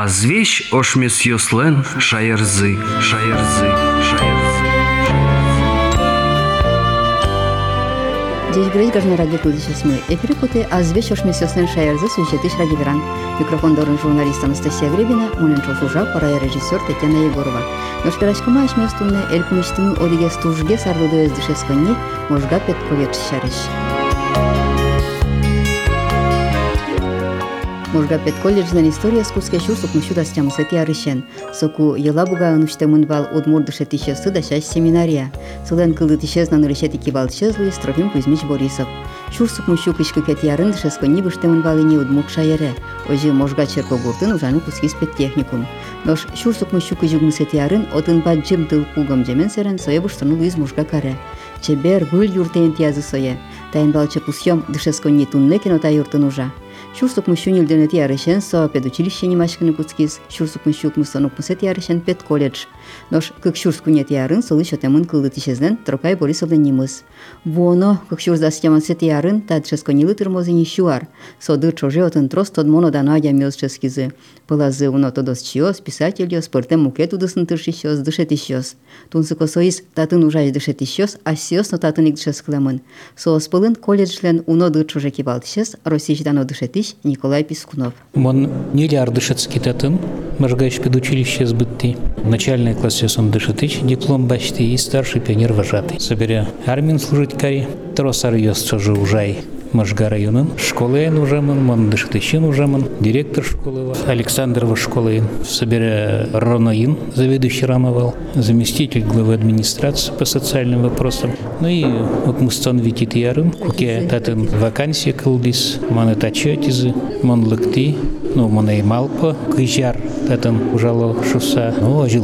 Азвещ ошмес йослен шаярзы, шаярзы, шаярзы. Здесь говорить граждан радио сейчас мы. Эфир куты азвещ ошмес йослен шаярзы сюжеты радиогран. Микрофон дорын журналист Анастасия Гребина, унен чолсужа пара режиссер Татьяна Егорова. Но шпирачкама ашместунне эль кумиштыны одиге стужге сардуды эздышесконни можга петковец шариш. Можгапет колледжнен история скуске шурсук мушу да стямы сети арышен. Соку ела буга ануште мунвал удмур дыше тишесы да шаш семинария. Сулен кылы тишез нан решети кибал чезлы Строфим Кузьмич Борисов. Шурсук мушу кышкы кет ярын дыше сконни быште мунвал не удмук шайере. Ожи можга черко гуртын ужаны кускис пет техникум. Нош шурсук мушу кыжугны сети ярын отын ба джим тыл пугам жемен серен сое буштану луиз можга каре. Чебер гүл юртен тиязы сое. Тайн балчы пусьем дыше сконни тунне кинота юртын ужа. Шурсук мушунил денети ярышен со педучилище нимашкыны куцкиз, шурсук мушук мусонук мусет ярышен пед колледж. Нож кык шурскунет ярын солы шотемын кылдытишезен Трокай Борисовна нимыз. Воно кык шурзас ямансет ярын тадшесконилы тырмозы нищуар. Соды чоже отын трос тод моно дано я милшескизы. Пылазы уно тодос чиос, писательос, пыртем мукет удысын тыршищос, дышетищос. Тунсыко соис татын ужай дышетищос, а сиос но татын ик дышескылемын. Соос пылын колледжлен уно дыр чоже кивалтишес, росичдан одышети иш Николай Пискунов. Мон неляр дышет скитатын, мажгаешь педучилище сбытти. Начальный классе сон дышетыч, диплом бачти и старший пионер вожатый. Соберя армин служить кари, тросар ёс чожу ужай. Можга районын школаен ужамын, мон дышытыщин ужамын, директор школы Александрова школы собере Ронаин, заведующий рамовал, заместитель главы администрации по социальным вопросам. Ну и вот мустон витит ярым, куке татын вакансия кылдис, маны тачетизы, мон лыкти, ну, маны малпа, кыжар, татын ужало шуса. Ну, ажи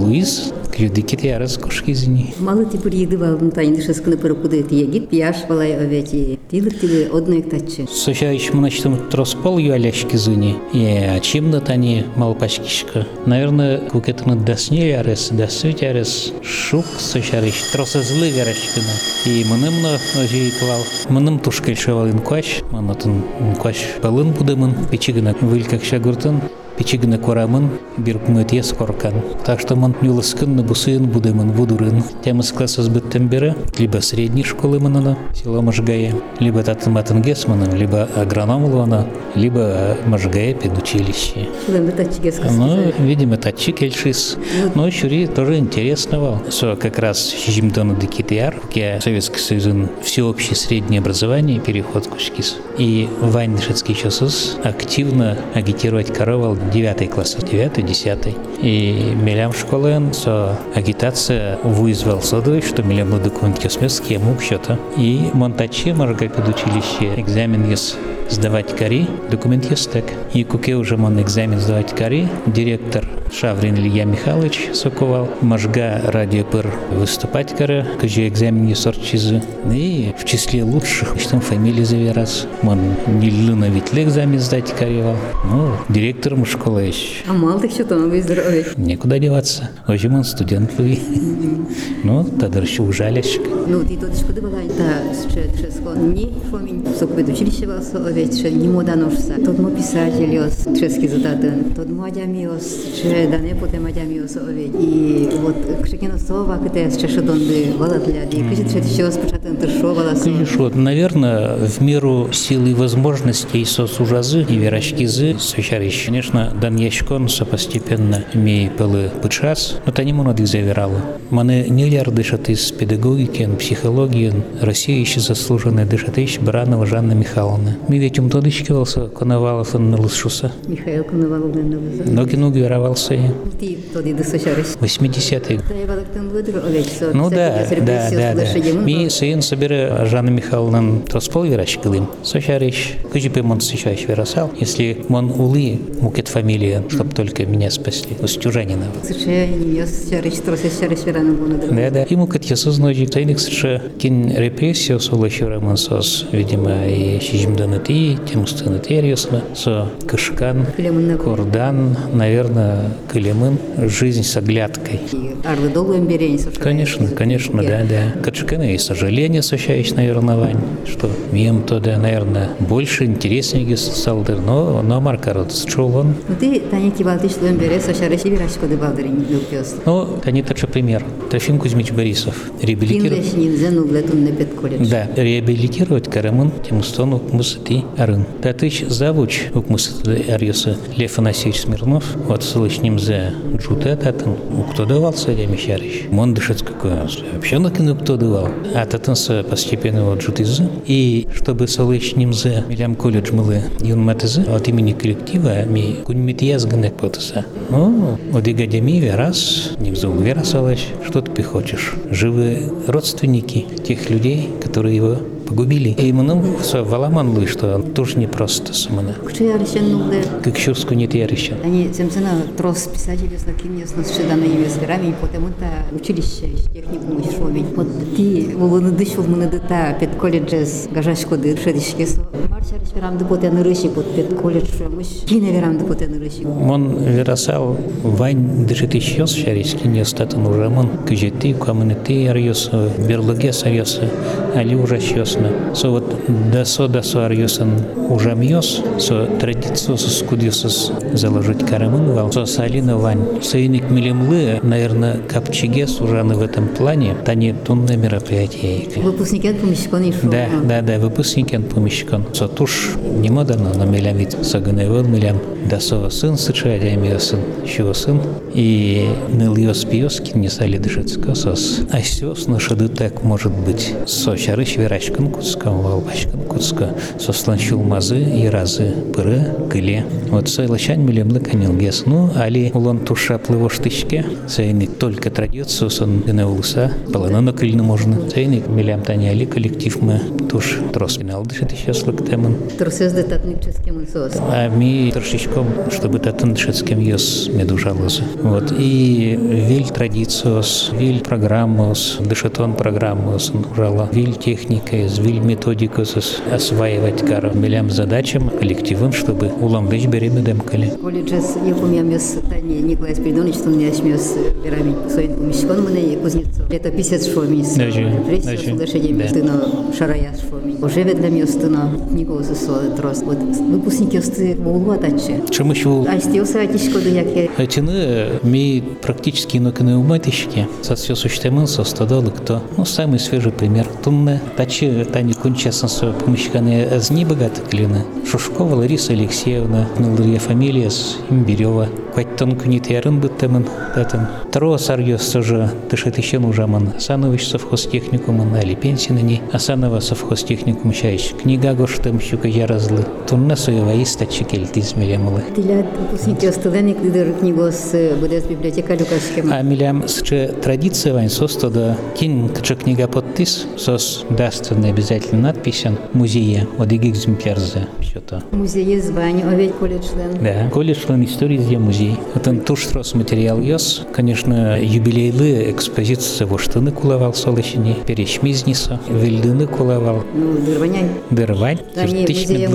Юдикит ярас кушкизини. Малы ти бір еді балдың тайынды шыскыны пыры куды тиегит, пияш балай овети. Тилыр тилы одно ектачы. Соша ищ мыначтым троспол юаляшкизини. И ачимна тани малпашкишка. Наверное, кукетны дасне ярес, дасуть ярес. Шук сошарыш, тросазлы ярашкина. И мынымна ожи клал. Мыным тушкай шавалын кваш, манатын кваш балын будымын. Пичигына вылькак шагуртын. Пичигне корамын бир мөтес коркан. Так что мон нюлыскын бусыын будемын будурын. Темыс класс быттен бері, либо средней школы мынына, село Можгая, либо татыматын гесманым, либо агроном луана, либо Можгая педучилище. Ну, видимо, татчи кельшис. Но чури тоже интересного. Со как раз Жимдона Декитяр, где Советский Союз всеобщее среднее образование, переход к Кушкис. И Вань Дышецкий часус активно агитировать коровал 9 класс, 9 10 И мелям школы со агитация вызвал садовый, что мелям документ космес схему счета. И монтачи марга педучилище экзамен есть сдавать кари, документ есть так. И куке уже мон экзамен сдавать кари, директор Шаврин Илья Михайлович Соковал, Можга радиопыр выступать кара, каже экзамен не сорчизы. И в числе лучших, что фамилии заверас. Мон не лына ведь экзамен сдать каревал. Ну, директором школы еще. А мало так что он здоровье. Некуда деваться. Очень он студент был. Ну, тогда еще ужалящик. Ну, ты тут что была, это что шеско не фомин, соквед училище вас, ведь что не мода ножса. Тот мо писатель, ческий задатан, тот мо адямиос, че да не потом адямиос, ведь и вот кшекино сова, кте с чешедонды, валатляди, кшет что еще спочатку тыршовала. Конечно, наверное, в меру силы и возможностей сосужазы и верашкизы, сочарищ, конечно, дан ящкон со постепенно пылы пычас, но то не монады заверала. Мане нельяр дышат из педагогики, психологии, Россия еще заслуженная дышат ищ Баранова Жанна Михайловна. Мы ведь им тодыч кивался, Коновалов он налысшуса. Михаил Коновалов на Ноги ноги веровался и. Ты тоді до сочарищ. 80-й. Да, я балактан выдру, ведь Ну да, да, да, да. Ми сын собере Жанна Михайловна тоспол верач кылым. Сочарищ. Кыжипы мон сочарищ верасал. Если мон улы мукет фамилия, чтоб только меня спасли. Устюжанина. Верану буну. Да, да. Ему кат ясыз ножи тайник сыче кин репрессия соло шурамын сос, видимо, и шижимданы ти, тем устаны терьосна, со кышкан, кордан, наверное, калемын, жизнь с оглядкой. Конечно, конечно, да, да. Качканы и сожаление сощаешь, наверное, Вань, что мем то, да, наверное, больше интереснее стал, но, но Маркарот, что он, Ну ты тани кивалтыш луем бере сошары сибирашко де балдырин люпиос. Ну, они тот пример. Трофим Кузьмич Борисов. Колледж. Да, реабилитировать карамын Тимустон укмысыти арын. Пятыч завуч укмысыти арьоса Лев Афанасьевич Смирнов. Вот слышним за джута татын. Кто давался демищарищ. Мон дышит какой Вообще на кино кто давал. А татынса постепенно вот джутизы. И чтобы слышним за милям колледж мылы юн матызы от имени коллектива ми куньмит язганы потыса. Ну, от игадеми верас, не взул верас что ты хочешь. Живы родственники тех людей, которые его погубили. И мыным ну, валаман лыш, что тоже не просто самана. Кто ярищен нуглы? Как щурску нет ярищен. Они тем земсена трос писатели с таким ясно сюда на евесгарами, и потому то училище, технику техникум и шовень. Вот ты, улыны дышу в мынадыта, пет колледже с гажашку дыр, шедышкесу. Марча рашпирам дыпоте на рыщи, под пет колледж, мыш, кине верам дыпоте на рыщи. Мон верасал вань дышит еще с шарички, не остатан уже мон, кюжеты, камыны ты, арьёс, берлоге сарьёс, али уже щёс, ясно. Со вот дасо дасо арьосан ужамьос, со традицию со скудиосос заложить карамын вал, со салина вань. Сейник милимлы, наверное, капчигес ужаны в этом плане, тани тунне мероприятие. Выпускники помещикон Да, да, да, выпускники помещикон. Со туш не модано, но милям вид саганевел милям. Дасо сын сычая сын, чего сын. И ныльос пиоски не сали дышецка сос. А сёс на шады так может быть. Со чарыш верачкан Кутска, Валбачкан Кутска, сосланчул мазы и разы пыры, кыле. Вот сойлачань милемлы канилгес. Ну, али улон туша плыво штычке, сейник только традицию сон дына улса, полонона кыльны можно. Сейник милям тани али коллектив мы туш трос финал дышит еще слык темын. Тросез да татническим сос. А ми трошечком, чтобы татын дышецким ес медужалозы. Вот. И виль традициос, виль программос, дышетон программос, ужала, виль техника из звиль методикус осваивать кару милям задачам коллективам, чтобы уламдыч береме демкали. Колледжес якум я мес тани Николай Спиридонович, что меня шмес берами своим помещикон мне и кузнецов. Это писец швомис. Даже, даже, слышать да. стыно шарая швоми. Уже ведь мне стыно никого со трос. Вот выпускники сты волу атачи. Чему еще А стился атишко до яке. Этины ми практически нокины уматищики. Со все существуемым состадали кто. Ну, самый свежий пример. Тунне. Тачи Тани Кунчасын со помощниканы аз не богаты клина. Шушкова Лариса Алексеевна, Налырья фамилия с Имбирева. Кваттон кунит ярын быттымын. Татын. Тро сарьёс тоже дышит еще нужамын. Асанович совхозтехникумын, али пенсинани. Асанова совхозтехникум шайш. Книга гоштым щука яразлы. Тунна соева истачи кельтиз милемылы. Тилят выпускники студенник лидер книгу с БДС библиотека Люкашкем. А милям с традиция вань состо да кин кча книга подпис сос даст не обязательно надписен музея одиг экземпляр за что-то. Музей звание, оведь колледж-лен. Да, колледж лен истории за музей. Это туш трос материал йос. Конечно, юбилейлы экспозиция во штаны кулавал солощини, перечмизнеса, вильдыны кулавал, Ну, дырваняй. дырвань, тысячный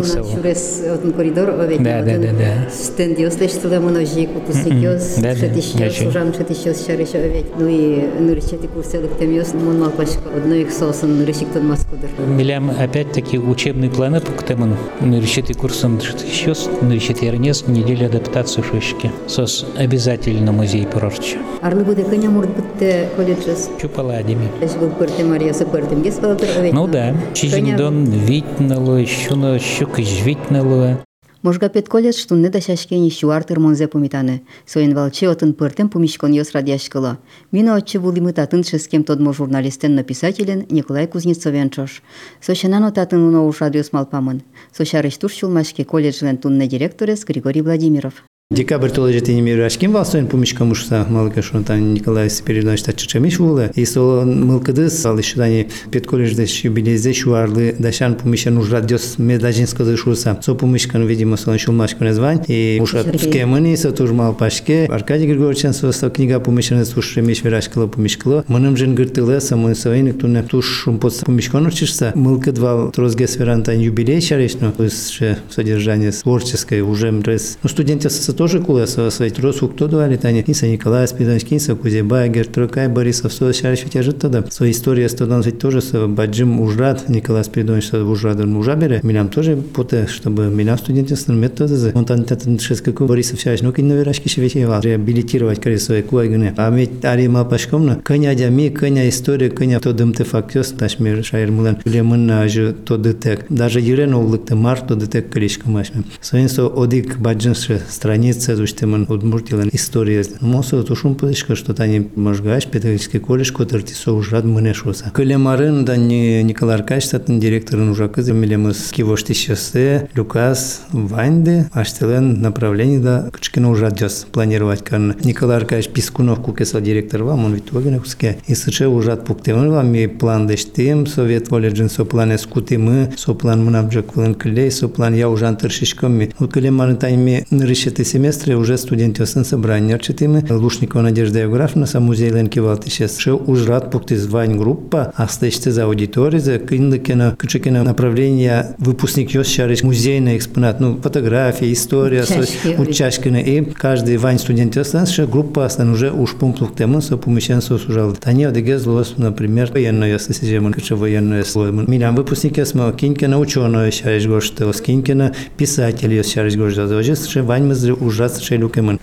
оведь. Да, да, да, да. Стенд йослеш туда моножик, выпускникиос, да, да, шетищиос, очень. служам шетищиос, шарыш оведь. Ну и нырчати курселык темиос, мон малпашка, одно их сосан, нырщик тон маскудыр. Милям опять-таки учебный план пуктемон нырщити курсом еще нырщити ернес неделя адаптации шишки. Сос обязательно музей порорчу. Арлы буде коня мурд бутте колледжес. Чупаладими. Эш был пыртем Мария со пыртем. Гес палтыр оведь. Ну да, чижиндон витнало, щуно щук витнало. Можга пет колледж штунне да шашкени шуартыр монзе помитаны. Соен валче отын пыртем помишкон йос радяшкала. Мина отче вулимы татын шескем тодмо журналистен написателен Николай Кузнецовен чош. Сошенано татын уно уж радиос малпамын. Сошарыш туш чулмашке колледжлен тунне директорес Григорий Владимиров. Декабрь тоже жети немер ашким вастоин пумишка мушса малка шунтан Николай Сиперинович Тачичемиш вулы. И сол мылкыдыс ал здесь педколледжде юбилейзе шуарлы дашан пумиша нужра дёс медажинска дышуса. Со пумишкан видимо сол шулмашка названь и муша скемыни со тужмал пашке. Аркадий Григорьевич, со книга пумишана сушремиш верашкала пумишкло. Мыным жен гыртылы самын соиник туне тушум под пумишкану чишса. Мылкыдвал трозге сферантан юбилей шаришну. Высше содержание творческое уже мрес. Ну студентя со тоже куласа свать рос ук то дуали тани кинса Николай Спидович кинса Кузебай Гертрокай Борисов со ведь ажит тогда. Своя история с тодан ведь тоже с баджим ужрат Николай Спидович с ужрадан ужабере милям тоже поте чтобы милям студенты с методы он там татын шескаку Борисов шариш ну кин наверашки шевечева реабилитировать колесо куагне а ведь ари малпашкомна коня дями коня история коня то дымты фактёс ташмир шайыр мулан лемын ажы то детек даже юрен олыкты мар то детек колечко машме своин со одик баджинше страница зуштемын удмуртилан история мосо тушун пышка что тани можгаш педагогический колледж котырти со ужрад мынешоса көлемарын да не Николай Аркадьевич татын директорын ужакы земелемыз кивошти шоссе Люкас Ванды аштелен направление да кычкина ужрад дёс планировать кан Николай Аркадьевич Пискунов кукесал директор вам он витогене куске. И сыче ужрад пуктемын вам ми план дештем совет колледжин со плане скутимы со план мынабжак вылын клей со план я ужан тыршишком ми вот көлемарын тайми нырышеты семестре уже студентёсын собрание читимы Лушникова Надежда Евграфовна са музей Ленки Валтишес ше ужрад пукти звань группа астечте за аудитории за киндыкена кычекена направление выпускник ёс шариш музейный экспонат ну фотография история Чашки, учашкина и каждый вань студент ёсан ше группа астан уже уж пунктук тему со помещен со сужал тани одеге злос например военное ёс сижемон кыче военное слово милям выпускник ёс мо кинкена ученый шариш гоште скинкена писатель ёс шариш гоште за ше вань мызры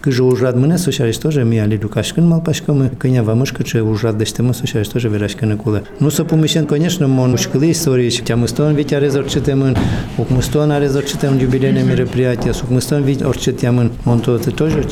кыжы ужрад мыне со шариш тоже ми али лукашкин малпашкамы коня вамышка че дештема со шариш тоже верашкина кула ну со помещен конечно мон ушкылы истории тямыстон ведь арезорчитемын укмыстон арезорчитем юбилейное мероприятие сукмыстон ведь орчитемын мон то это тоже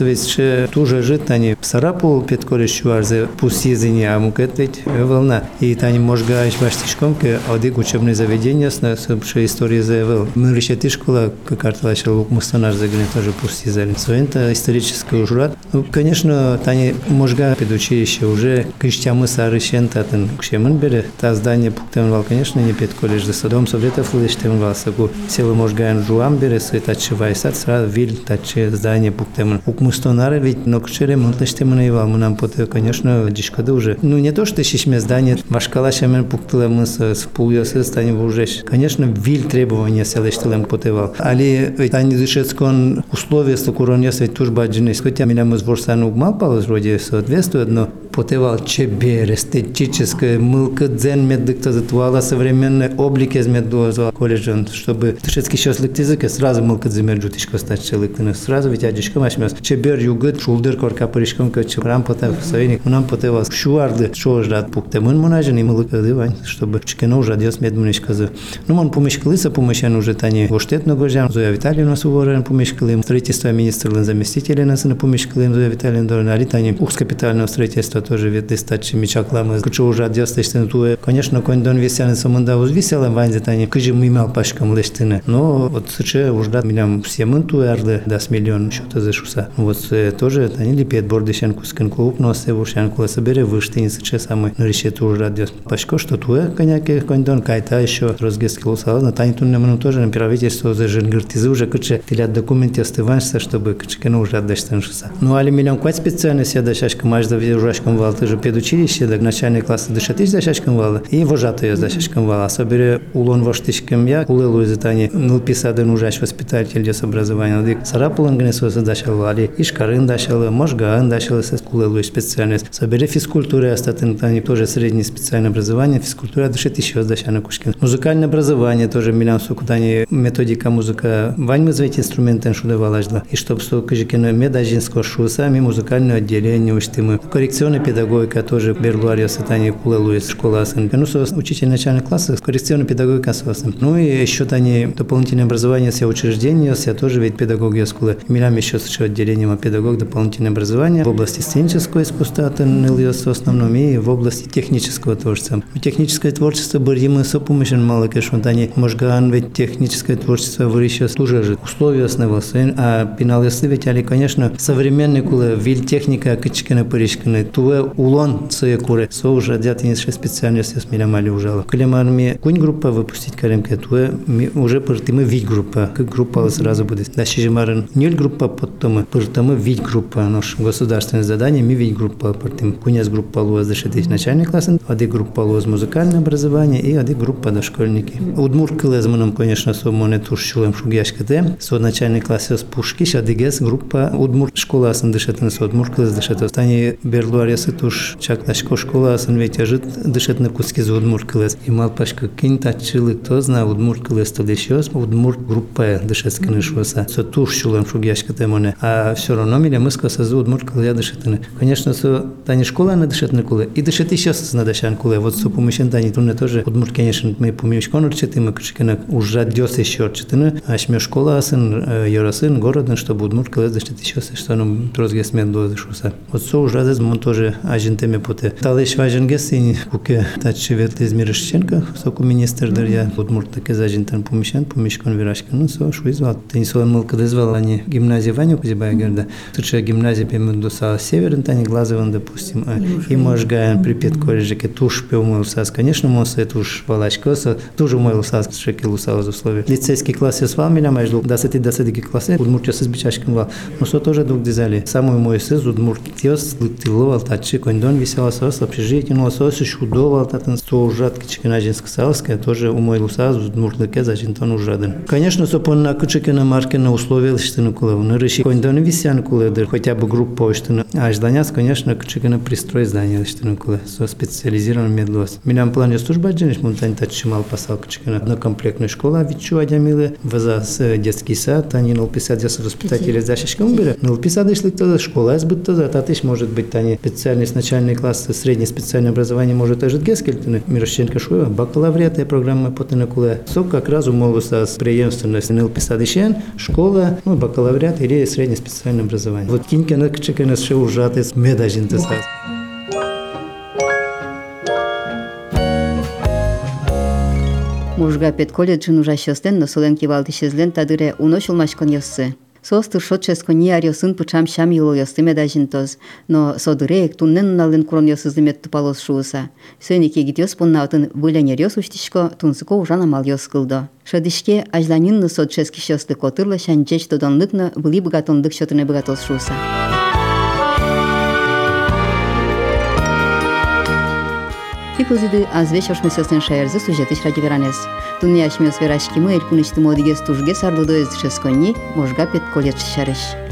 ведь ше туже жит тани сарапу петколи чуварзе пусизини а мукет ведь волна и тани можга баштишком ке одик учебное заведение с ше истории заявил мы решети школа как арталашил укмыстон арзагне тоже пустизали это исторический ужрат ну конечно тани можга педучилище уже кыштямы сарышен татын кшемын бере та здание пуктемвал конечно не пед колледж за садом советов лыштемвал сагу селы можгаен жуам бере сой тачывай сад сразу виль таче здание пуктемын укмустонары ведь но кшере мунташтемын ивал мунам поте конечно дишкады уже ну не то что шишме здание вашкала шемен пуктылемы с пульосы станем уже конечно виль требования селештелем потевал али ведь они дышецкон условия стокурон ведь туж баджины хотя меня мы сборсан угмал палас вроде соответствует но потевал чебер эстетическое мылка дзен меддыкта затвала современный облик из меддуаза колледжан чтобы тышецкий сейчас лык язык сразу мылка дземер жутишко стать челыктыны сразу ведь адишко машмес чебер югыт шулдыр корка пыришком ка чурам потев совейник унам потевал шуарды шожрат пуктемын мунажен и мылка дывань чтобы чкено уже адьос медмунишказы ну мон помешкалыса помощен уже тани воштет ногожан Зоя Витальевна суворен помешкалым строительство министр заместителя нас на помешкалым Зоя Витальевна дорна тани ухс капитального строительства тоже ведь стачи мечакламы кучу уже адьосточтен туе конечно кондон весяны самында уз веселым ванзе тани кыжы мимал пашкам лештыны но вот сыче ужда милям все мын туярды дас миллион что-то зашуса вот тоже тани липет бордышен кускин клуб но се вушен кула собере выштын сыче самый но решет ужда дес пашко что туе коняке кондон кайта еще розгески лусала на тани тунне мыну тоже на правительство за женгыртизы уже кыче. Тилят документе остываншса чтобы кычкена уже шуса. Ну али миллион квать специальность я дашашка мажда ужашкам вал ты же педучилище да начальный класс дышатыш дашашкам вала и вожатые дашашкам вала собере улон воштышкам я улылу изытани ныл писадын ужаш воспитатель дес образования дик сарапулан гнесосы дашал вали ишкарын дашалы можгаан дашалы сес улылу специальность собере физкультура остатын тани тоже среднее специальное образование физкультура дышит еще дашана кушкин музыкальное образование тоже милям сукутани методика музыка вань мы звать инструменты шудавалажда и чтоб сто кыжикино медажинского шусами музыкальное отделение уштимы коррекционная педагогика тоже берлуария сатани кулелу из школы асан ну учитель начальных классов коррекционная педагогика сосам ну и еще тани дополнительное образование все учреждения все тоже ведь педагогия школы. Милям еще с отделением педагог дополнительное образование. В области сценического искусства в основном и в области технического творчества. Техническое творчество борьбы с помощью мало конечно тани можган ведь техническое творчество выращивает служит условия основался а пенал ведь али конечно современный кулы виль техника кычкина пырышкины ту туе улон куре. Со уже дятинис специальность с милямали ужала. Клемарми кунь группа выпустить каремке туе уже пыртымы вид группа. Как группа сразу будет. Дальше же марын нюль группа потом пыртымы вид группа. Наш государственное задание ми вид группа пыртым. Кунес группа луаз дышит начальный класс, ади группа луаз музыкальное образование и ади группа дошкольники. Удмур кылезманом, конечно, со моне туш шулем шугяшкате. Со начальный класс с пушки, адигес группа удмур школа асын дышетен со удмур кылез дышет. Тани берлуарясы туш чаклашко школа асын ведь ажит дышет на куски за удмур кылез. И мал пашка кин тачилы то зна удмур кылез то дешёс, удмур группа дышет скинышваса. Со туш шулем шугяшкате моне. А все равно миля мыска со за удмур кылез дышетен. Конечно, со тани школа на дышетен куле. И дышет еще с надашан куле. Вот со помещен тани туне тоже удмур, конечно, мы помещен конор четыма кышкина уже дёс еще четыны. Ашме школа асын, ярасын, городен, что будмур кылез дышет еще что нам трозге смет дозышуса. Вот со уже раз мон тоже ажентеме поте. Талыш важен гесин куке тачи ветли Измирышченко, соку министр дарья будмур таке зажентен помещен, помещкон вирашка. Ну со шу извал. Ты не солен мыл кадызвал, они гимназия Ваню Кузибая герда. Туча гимназия пемендуса северен, тани глазован, допустим. И можгаен припет корежеке туш пеумылся. Конечно, моса туш валачкоса, тоже мой лусас шекел усал условия. Лицейский класс я с вами, я жду, да сети да сети классе, удмур час с бичашком ва. Но со тоже друг дизали. Самый мой сыз удмур тес лытыловал тачи кондон висела сос общежитие, но сос шудовал татан со ужат кичкина салская, тоже у мой лусас удмур лыке за жинтон ужаден. Конечно, со пон на кичкина марке на условия на кулев. На реши кондон висян кулев, хотя бы группа на. А жданяс, конечно, кичкина пристрой здания что на кулев. Со специализированным медлос. Меня плане служба джениш мунтань тачи мал пасал кичкина. Однокомплектная школа вичу адямилы, ваза с детский сад, они нол писать за воспитатели за шашком бере. Нол писать шли тогда школа, а сбыт тогда, татыш может быть они специальный начальный класс, среднее специальное образование может даже гескельтины. Мирошченко шуева, бакалавриат и программа потенекуле. Сок как раз умолуса с преемственностью нол писать школа, ну, бакалавриат или среднее специальное образование. Вот кинька на кчекана шеу ужаты с медажинтесас. Мужга пет колледжин ужащостен, но солен кивалды шезлен тадыре уношил машкон йоссы. Состыр шотческо ни арьосын пычам шам йостыме дажинтоз, но содырек туннен налын курон йосызымет тупалос шууса. Сөнеке гитёс поннаутын выленер йос уштишко тунсыко ужан амал йос кылдо. Шадышке ажланинны сотчески шосты котырлы шанчеч додонлыкны были богатонлык шотыне богатос шууса. kuzidi azve shoshmusyosen şayarze sujeti şraci veranes. Dunya şmios veraşki mu elkuneşti modiges tujge sardudo ezdişeskonni, možga pet kolyet şişariş.